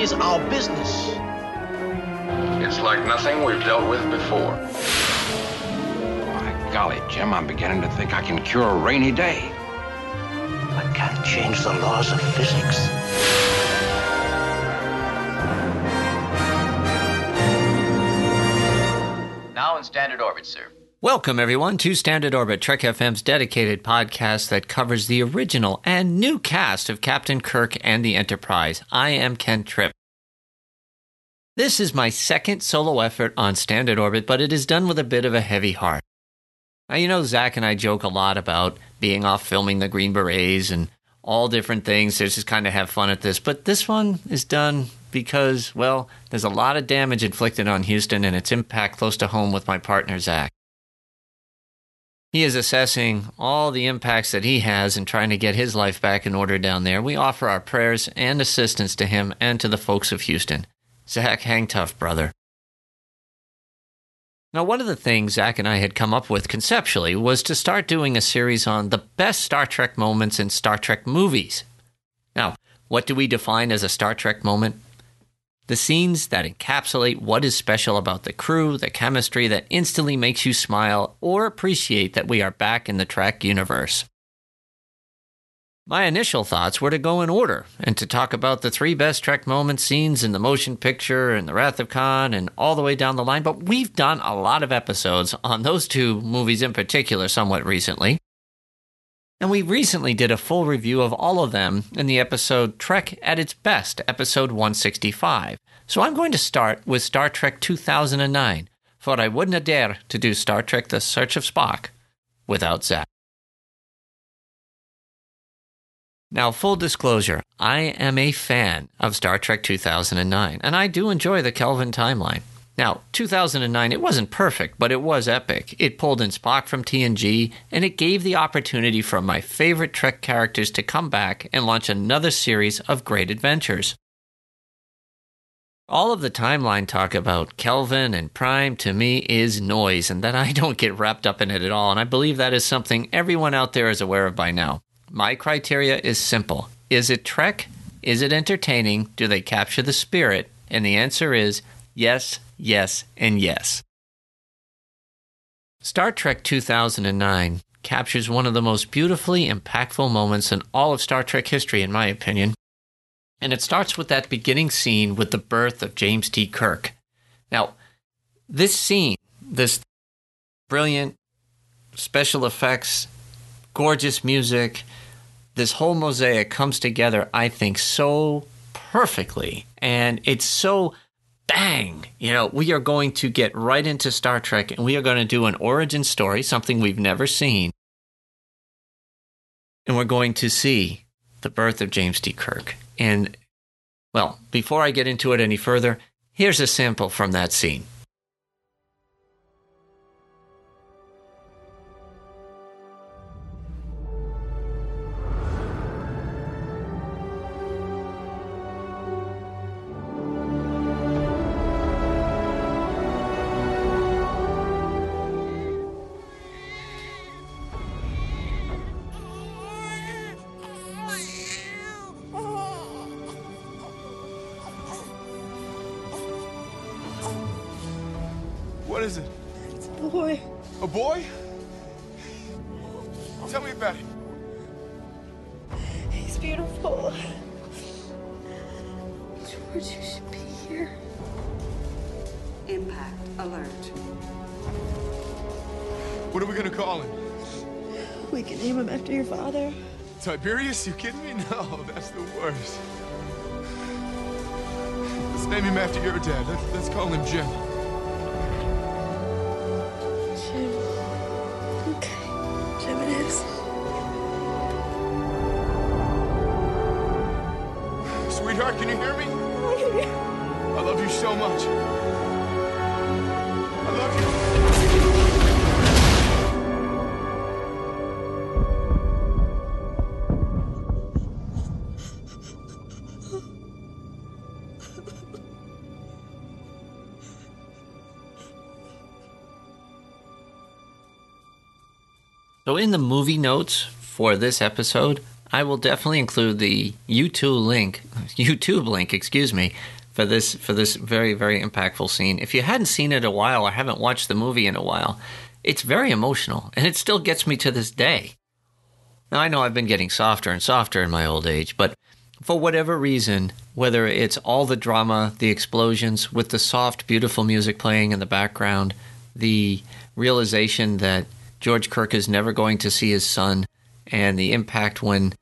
Is our business. It's like nothing we've dealt with before. My golly, Jim, I'm beginning to think I can cure a rainy day. I can't change the laws of physics. Now in standard orbit, sir. Welcome, everyone, to Standard Orbit, Trek FM's dedicated podcast that covers the original and new cast of Captain Kirk and the Enterprise. I am Ken Tripp. This is my second solo effort on Standard Orbit, but it is done with a bit of a heavy heart. Now, you know, Zach and I joke a lot about being off filming the Green Berets and all different things. Just kind of have fun at this, but this one is done because, well, there's a lot of damage inflicted on Houston and its impact close to home with my partner, Zach. He is assessing all the impacts that he has and trying to get his life back in order down there. We offer our prayers and assistance to him and to the folks of Houston. Zach, hang tough, brother. Now, one of the things Zach and I had come up with conceptually was to start doing a series on the best Star Trek moments in Star Trek movies. Now, what do we define as a Star Trek moment? The scenes that encapsulate what is special about the crew, the chemistry that instantly makes you smile or appreciate that we are back in the Trek universe. My initial thoughts were to go in order and to talk about the three best Trek moment scenes in the motion picture and The Wrath of Khan and all the way down the line, but we've done a lot of episodes on those two movies in particular somewhat recently. And we recently did a full review of all of them in the episode Trek at its Best, episode 165. So I'm going to start with Star Trek 2009, for I wouldn't dare to do Star Trek The Search of Spock without Zach. Now, full disclosure, I am a fan of Star Trek 2009, and I do enjoy the Kelvin timeline. Now, 2009, it wasn't perfect, but it was epic. It pulled in Spock from TNG, and it gave the opportunity for my favorite Trek characters to come back and launch another series of great adventures. All of the timeline talk about Kelvin and Prime to me is noise, and that I don't get wrapped up in it at all, and I believe that is something everyone out there is aware of by now. My criteria is simple Is it Trek? Is it entertaining? Do they capture the spirit? And the answer is yes, yes, and yes. Star Trek 2009 captures one of the most beautifully impactful moments in all of Star Trek history, in my opinion. And it starts with that beginning scene with the birth of James T. Kirk. Now, this scene, this brilliant special effects, gorgeous music, this whole mosaic comes together, I think, so perfectly. And it's so bang. You know, we are going to get right into Star Trek and we are going to do an origin story, something we've never seen. And we're going to see the birth of James T. Kirk. And, well, before I get into it any further, here's a sample from that scene. What is it? It's a boy. A boy? Tell me about it. He's beautiful. George, you should be here. Impact alert. What are we gonna call him? We can name him after your father. Tiberius? You kidding me? No, that's the worst. Let's name him after your dad. Let's, let's call him Jim. Jim. So, in the movie notes for this episode, I will definitely include the YouTube link, YouTube link, excuse me, for this for this very very impactful scene. If you hadn't seen it a while or haven't watched the movie in a while, it's very emotional, and it still gets me to this day. Now, I know I've been getting softer and softer in my old age, but for whatever reason, whether it's all the drama, the explosions, with the soft, beautiful music playing in the background, the realization that George Kirk is never going to see his son, and the impact when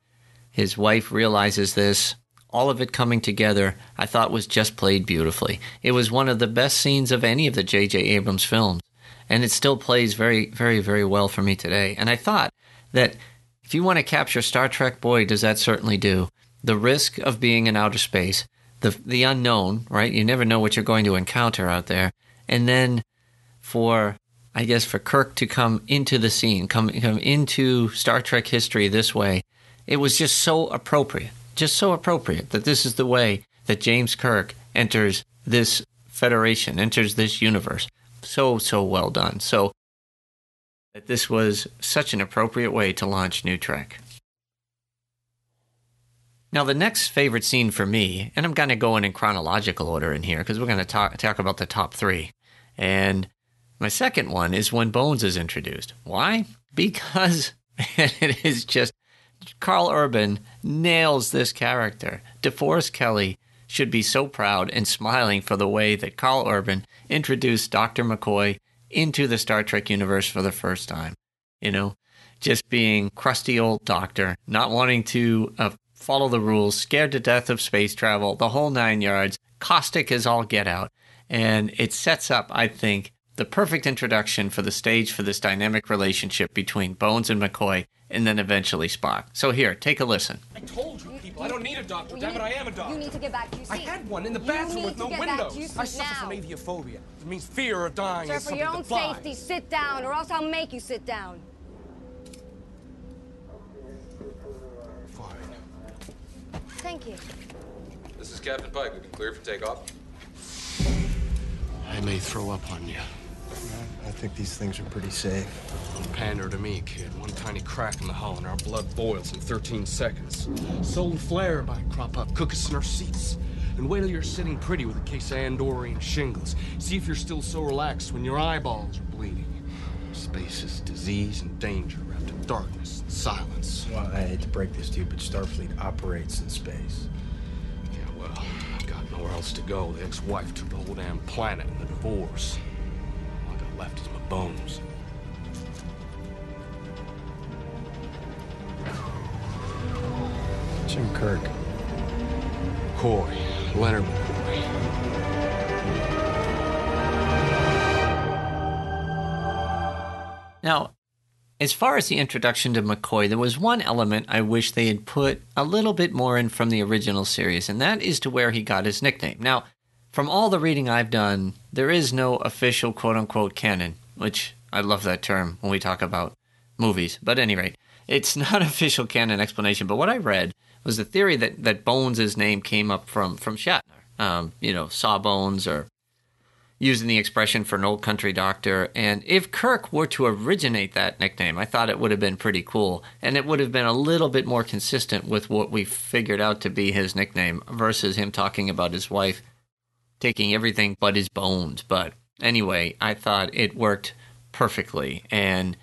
his wife realizes this, all of it coming together, I thought was just played beautifully. It was one of the best scenes of any of the J.J. Abrams films, and it still plays very, very, very well for me today. And I thought that if you want to capture Star Trek, boy, does that certainly do. The risk of being in outer space, the the unknown, right? You never know what you're going to encounter out there, and then for I guess for Kirk to come into the scene, come come into Star Trek history this way, it was just so appropriate, just so appropriate that this is the way that James Kirk enters this Federation, enters this universe. So so well done. So that this was such an appropriate way to launch New Trek. Now, the next favorite scene for me, and I'm going to go in in chronological order in here because we're going to talk, talk about the top three. And my second one is when Bones is introduced. Why? Because it is just Carl Urban nails this character. DeForest Kelley should be so proud and smiling for the way that Carl Urban introduced Dr. McCoy into the Star Trek universe for the first time. You know, just being crusty old doctor, not wanting to uh, follow the rules, scared to death of space travel, the whole nine yards, caustic as all get out. And it sets up, I think, the perfect introduction for the stage for this dynamic relationship between Bones and McCoy, and then eventually Spock. So here, take a listen. I told you people, I don't need a doctor. Damn it, I am a doctor. You need to get back to your seat. I had one in the bathroom with no windows. I seat suffer from aviophobia. It means fear of dying Sir, is for your own safety, sit down, or else I'll make you sit down. Fine. Thank you. This is Captain Pike. We can clear for takeoff. I may throw up on you. I think these things are pretty safe. Don't pander to me, kid. One tiny crack in the hull and our blood boils in 13 seconds. Solar flare might crop up, cook us in our seats. And wait till you're sitting pretty with a case of Andorian shingles. See if you're still so relaxed when your eyeballs are bleeding. Space is disease and danger wrapped in darkness and silence. Well, I hate to break this to you, but Starfleet operates in space. Yeah, well, I've got nowhere else to go. The ex-wife took the whole damn planet in the divorce. All I got left is my bones. Jim Kirk. McCoy, Leonard McCoy. Now, as far as the introduction to McCoy, there was one element I wish they had put a little bit more in from the original series, and that is to where he got his nickname. Now, from all the reading I've done, there is no official quote unquote canon, which I love that term when we talk about movies. But at any rate, it's not official canon explanation. But what I read was the theory that, that Bones' name came up from, from Shatner. Um, you know, Sawbones or using the expression for an old country doctor. And if Kirk were to originate that nickname, I thought it would have been pretty cool. And it would have been a little bit more consistent with what we figured out to be his nickname versus him talking about his wife taking everything but his bones. But anyway, I thought it worked perfectly. And,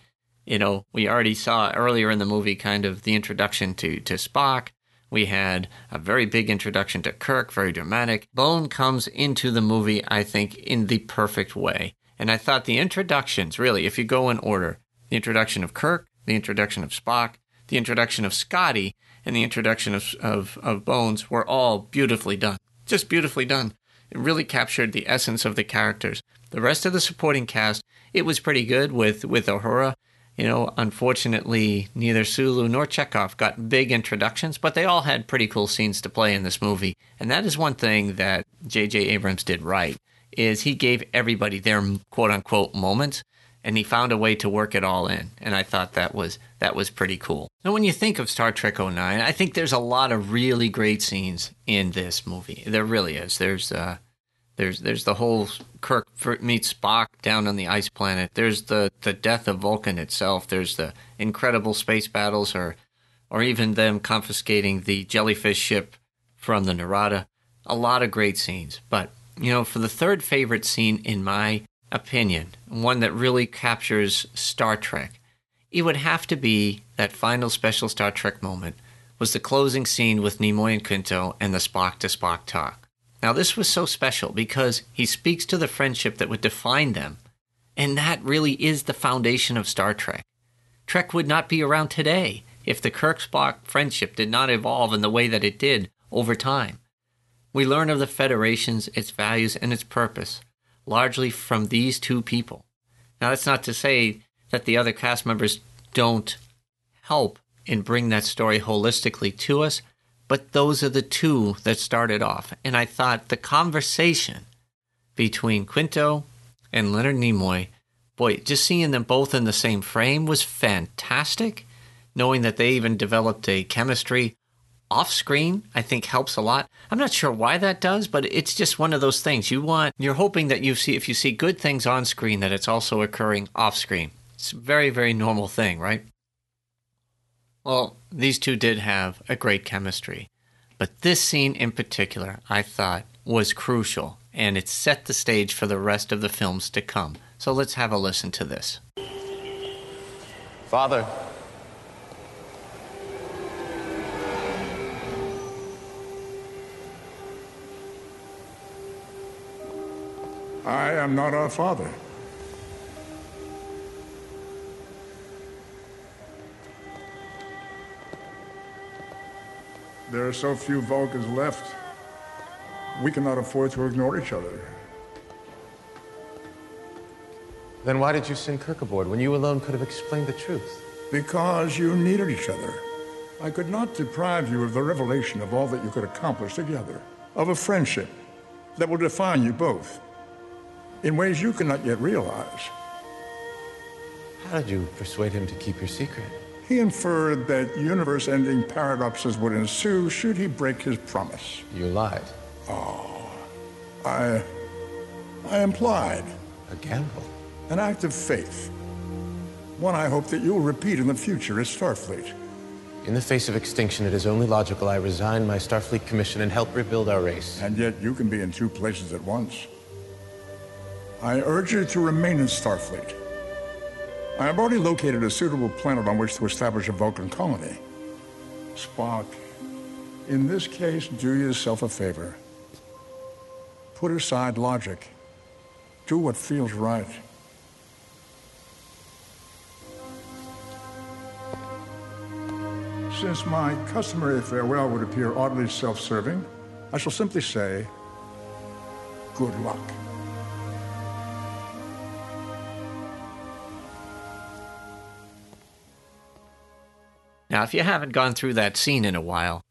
you know, we already saw earlier in the movie kind of the introduction to, to Spock We had a very big introduction to Kirk, very dramatic. Bone comes into the movie, I think, in the perfect way. And I thought the introductions, really, if you go in order, the introduction of Kirk, the introduction of Spock, the introduction of Scotty, and the introduction of, of, of Bones were all beautifully done. Just beautifully done. It really captured the essence of the characters. The rest of the supporting cast, it was pretty good with, with Uhura. You know, unfortunately, neither Sulu nor Chekov got big introductions, but they all had pretty cool scenes to play in this movie. And that is one thing that J.J. Abrams did right, is he gave everybody their quote unquote moments and he found a way to work it all in. And I thought that was that was pretty cool. Now when you think of Star Trek 09, I think there's a lot of really great scenes in this movie. There really is. There's uh there's there's the whole Kirk meets Spock down on the ice planet. There's the the death of Vulcan itself. There's the incredible space battles, or or even them confiscating the jellyfish ship from the Narada. A lot of great scenes. But you know, for the third favorite scene, in my opinion, one that really captures Star Trek, it would have to be that final special Star Trek moment. Was the closing scene with Nimoy and Quinto and the Spock to Spock talk. Now, this was so special because he speaks to the friendship that would define them, and that really is the foundation of Star Trek. Trek would not be around today if the Kirk Spock friendship did not evolve in the way that it did over time. We learn of the Federations, its values, and its purpose, largely from these two people. Now, that's not to say that the other cast members don't help and bring that story holistically to us, but those are the two that started off. And I thought the conversation between Quinto and Leonard Nimoy, boy, just seeing them both in the same frame was fantastic. Knowing that they even developed a chemistry off screen, I think helps a lot. I'm not sure why that does, but it's just one of those things. You want, you're hoping that you see, if you see good things on screen, that it's also occurring off screen. It's a very, very normal thing, right? Well, these two did have a great chemistry. But this scene in particular, I thought, was crucial, and it set the stage for the rest of the films to come. So let's have a listen to this. Father. I am not our father. There are so few Vulcans left. We cannot afford to ignore each other. Then why did you send Kirk aboard when you alone could have explained the truth? Because you needed each other. I could not deprive you of the revelation of all that you could accomplish together, of a friendship that will define you both in ways you cannot yet realize. How did you persuade him to keep your secret? He inferred that universe ending paradoxes would ensue should he break his promise. You lied. Oh, I. I implied. A gamble. An act of faith. One I hope that you'll repeat in the future as Starfleet. In the face of extinction, it is only logical I resign my Starfleet commission and help rebuild our race. And yet you can be in two places at once. I urge you to remain in Starfleet. I have already located a suitable planet on which to establish a Vulcan colony. Spock, in this case, do yourself a favor. Put aside logic. Do what feels right. Since my customary farewell would appear oddly self-serving, I shall simply say, good luck. Now, if you haven't gone through that scene in a while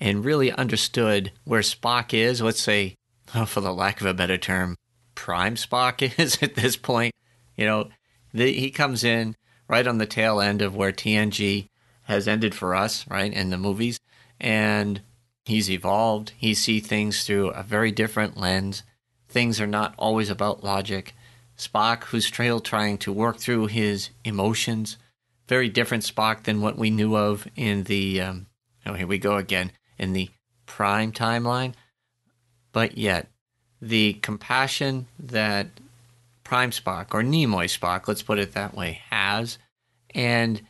and really understood where Spock is, let's say, oh, for the lack of a better term, prime Spock is at this point, you know, the, he comes in right on the tail end of where TNG has ended for us, right, in the movies. And he's evolved. He sees things through a very different lens. Things are not always about logic. Spock, who's still trying to work through his emotions, very different Spock than what we knew of in the. Um, oh, here we go again in the prime timeline. But yet, the compassion that Prime Spock or Nimoy Spock, let's put it that way, has, and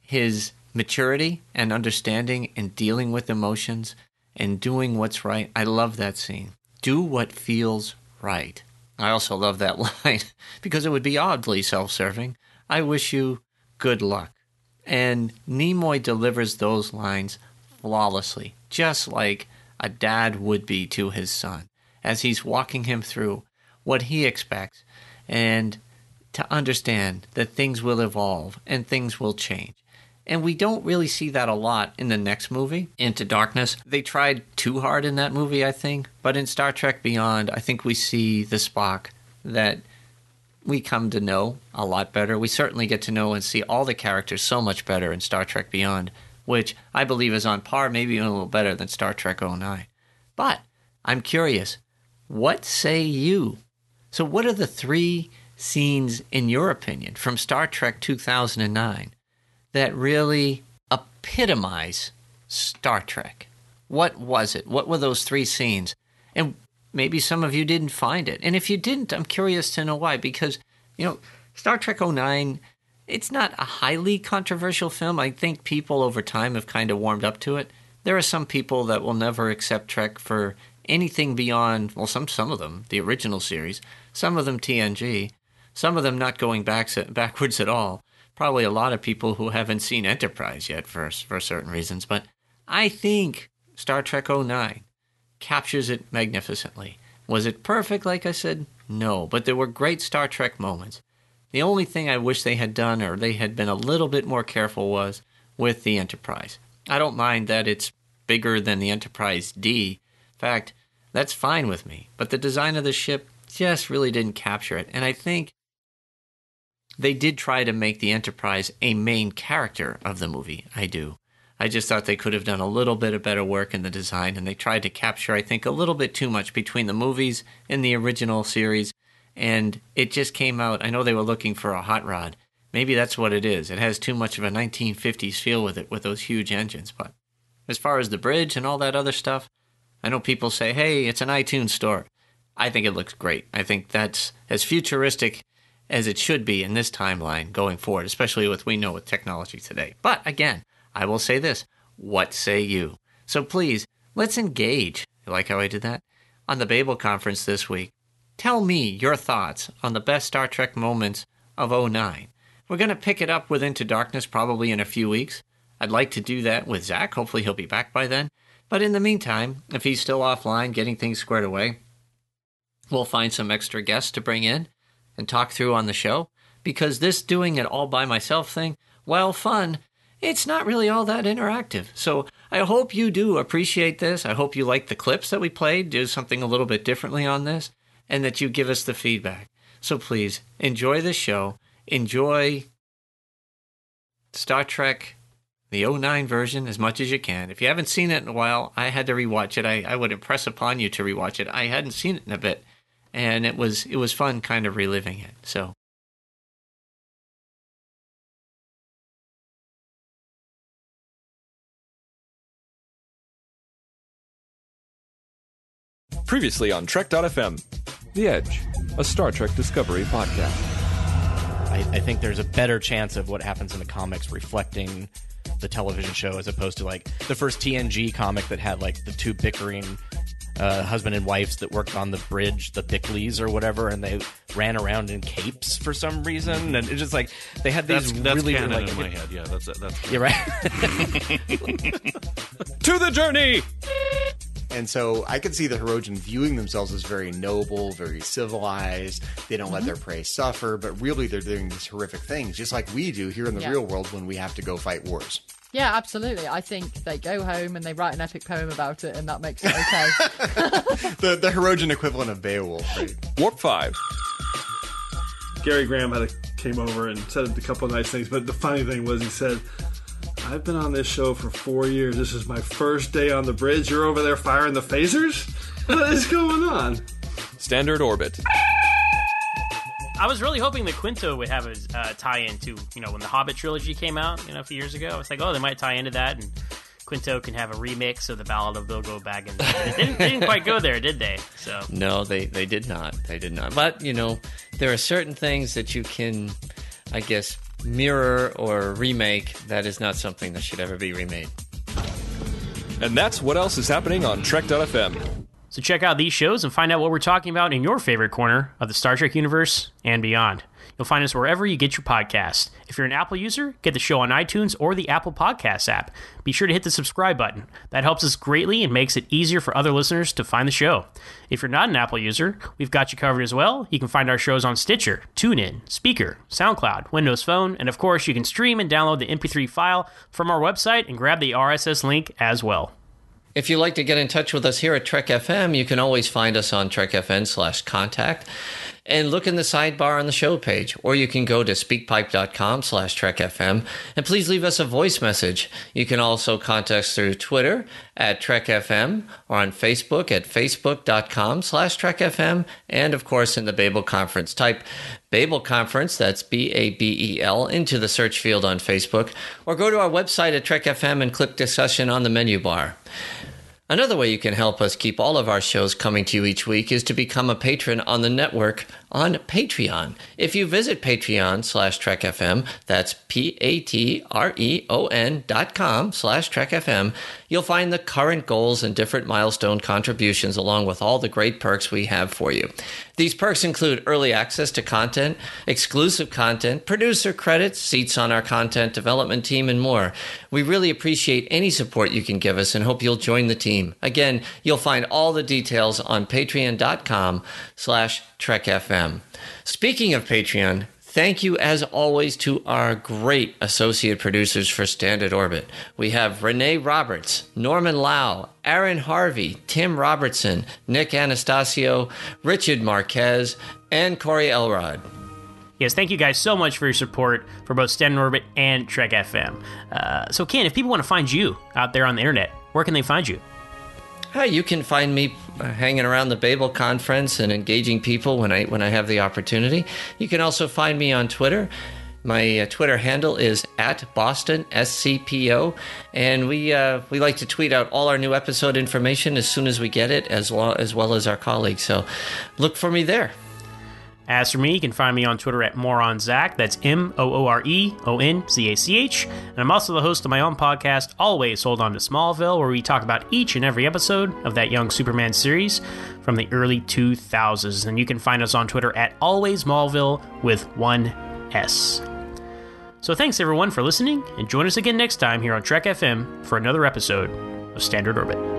his maturity and understanding and dealing with emotions and doing what's right. I love that scene. Do what feels right. I also love that line because it would be oddly self serving. I wish you good luck. And Nimoy delivers those lines flawlessly, just like a dad would be to his son, as he's walking him through what he expects and to understand that things will evolve and things will change. And we don't really see that a lot in the next movie, Into Darkness. They tried too hard in that movie, I think. But in Star Trek Beyond, I think we see the Spock that we come to know a lot better. We certainly get to know and see all the characters so much better in Star Trek Beyond, which I believe is on par, maybe even a little better than Star Trek 09. But I'm curious, what say you? So, what are the three scenes, in your opinion, from Star Trek 2009 that really epitomize Star Trek? What was it? What were those three scenes? And maybe some of you didn't find it. And if you didn't, I'm curious to know why. Because, you know, Star Trek 09, it's not a highly controversial film. I think people over time have kind of warmed up to it. There are some people that will never accept Trek for anything beyond, well, some, some of them, the original series, some of them TNG, some of them not going back, backwards at all. Probably a lot of people who haven't seen Enterprise yet for, for certain reasons. But I think Star Trek 09 captures it magnificently. Was it perfect, like I said? No, but there were great Star Trek moments. The only thing I wish they had done or they had been a little bit more careful was with the Enterprise. I don't mind that it's bigger than the Enterprise D. In fact, that's fine with me. But the design of the ship just really didn't capture it. And I think they did try to make the Enterprise a main character of the movie. I do. I just thought they could have done a little bit of better work in the design, and they tried to capture, I think, a little bit too much between the movies and the original series, and it just came out. I know they were looking for a hot rod. Maybe that's what it is. It has too much of a 1950s feel with it, with those huge engines. But as far as the bridge and all that other stuff, I know people say, hey, it's an iTunes store. I think it looks great. I think that's as futuristic as it should be in this timeline going forward, especially with we know with technology today. But again, I will say this what say you? So please, let's engage. You like how I did that? On the Babel conference this week. Tell me your thoughts on the best Star Trek moments of 09. We're going to pick it up with Into Darkness probably in a few weeks. I'd like to do that with Zach. Hopefully, he'll be back by then. But in the meantime, if he's still offline getting things squared away, we'll find some extra guests to bring in and talk through on the show. Because this doing it all by myself thing, while fun, it's not really all that interactive. So I hope you do appreciate this. I hope you like the clips that we played, do something a little bit differently on this, and that you give us the feedback. So please enjoy the show. Enjoy Star Trek, the 09 version, as much as you can. If you haven't seen it in a while, I had to rewatch it. I, I would impress upon you to rewatch it. I hadn't seen it in a bit, and it was it was fun kind of reliving it. So Previously on Trek.fm, The Edge, a Star Trek Discovery podcast. I, I, think there's a better chance of what happens in the comics reflecting the television show as opposed to like the first TNG comic that had like the two bickering uh, husband and wives that worked on the bridge, the Bickleys or whatever, and they ran around in capes for some reason, and it's just like they had these that's, that's really canon like in my head. Yeah, that's that's. You're right. to the journey. And so I could see the Hirogen viewing themselves as very noble, very civilized. They don't mm-hmm. let their prey suffer, but really they're doing these horrific things, just like we do here in the yeah. real world when we have to go fight wars. Yeah, absolutely. I think they go home and they write an epic poem about it, and that makes it okay. the the Hirogen equivalent of Beowulf. Right? Warp five. Gary Graham had a, came over and said a couple of nice things, but the funny thing was he said, "I've been on this show for four years. This is my first day on the bridge. You're over there firing the phasers. What is going on?" Standard orbit. I was really hoping that Quinto would have a uh, tie-in to you know when the Hobbit trilogy came out you know a few years ago. I was like, oh, they might tie into that, and Quinto can have a remix of the Ballad of Bilbo Baggins. They didn't, they didn't quite go there, did they? So no, they they did not. They did not. But you know, there are certain things that you can, I guess, mirror or remake, that is not something that should ever be remade. And that's what else is happening on Trek.fm. So check out these shows and find out what we're talking about in your favorite corner of the Star Trek universe and beyond. You'll find us wherever you get your podcast. If you're an Apple user, get the show on iTunes or the Apple Podcasts app. Be sure to hit the subscribe button. That helps us greatly and makes it easier for other listeners to find the show. If you're not an Apple user, we've got you covered as well. You can find our shows on Stitcher, TuneIn, Spreaker, SoundCloud, Windows Phone, and of course, you can stream and download the MP3 file from our website and grab the RSS link as well. If you'd like to get in touch with us here at Trek FM, you can always find us on trekfm slash contact and look in the sidebar on the show page, or you can go to speakpipe.com slash trekfm and please leave us a voice message. You can also contact us through Twitter at trekfm or on Facebook at facebook.com slash trekfm and of course in the Babel Conference. Type Babel Conference, that's B-A-B-E-L, into the search field on Facebook, or go to our website at Trek FM and click discussion on the menu bar. Another way you can help us keep all of our shows coming to you each week is to become a patron on the network on Patreon. If you visit Patreon slash TrekFM, that's P-A-T-R-E-O-N dot com slash TrekFM, you'll find the current goals and different milestone contributions along with all the great perks we have for you. These perks include early access to content, exclusive content, producer credits, seats on our content development team, and more. We really appreciate any support you can give us and hope you'll join the team. Again, you'll find all the details on patreon.com slash trekfm. Speaking of Patreon, Thank you, as always, to our great associate producers for Standard Orbit. We have Renee Roberts, Norman Lao, Aaron Harvey, Tim Robertson, Nick Anastassiou, Richard Marquez, and Corey Elrod. Yes, thank you guys so much for your support for both Standard Orbit and Trek FM. Uh, so, Ken, if people want to find you out there on the internet, where can they find you? Hi, you can find me uh, hanging around the Babel conference and engaging people when I when I have the opportunity. You can also find me on Twitter. My uh, Twitter handle is at Boston SCPO, and we uh, we like to tweet out all our new episode information as soon as we get it, as well as well as our colleagues. So, look for me there. As for me, you can find me on Twitter at MooreonZach. That's M O O R E O N Z A C H. And I'm also the host of my own podcast, Always Hold On to Smallville, where we talk about each and every episode of that Young Superman series from the early 2000s. And you can find us on Twitter at Always Smallville with one S. So thanks everyone for listening, and join us again next time here on Trek FM for another episode of Standard Orbit.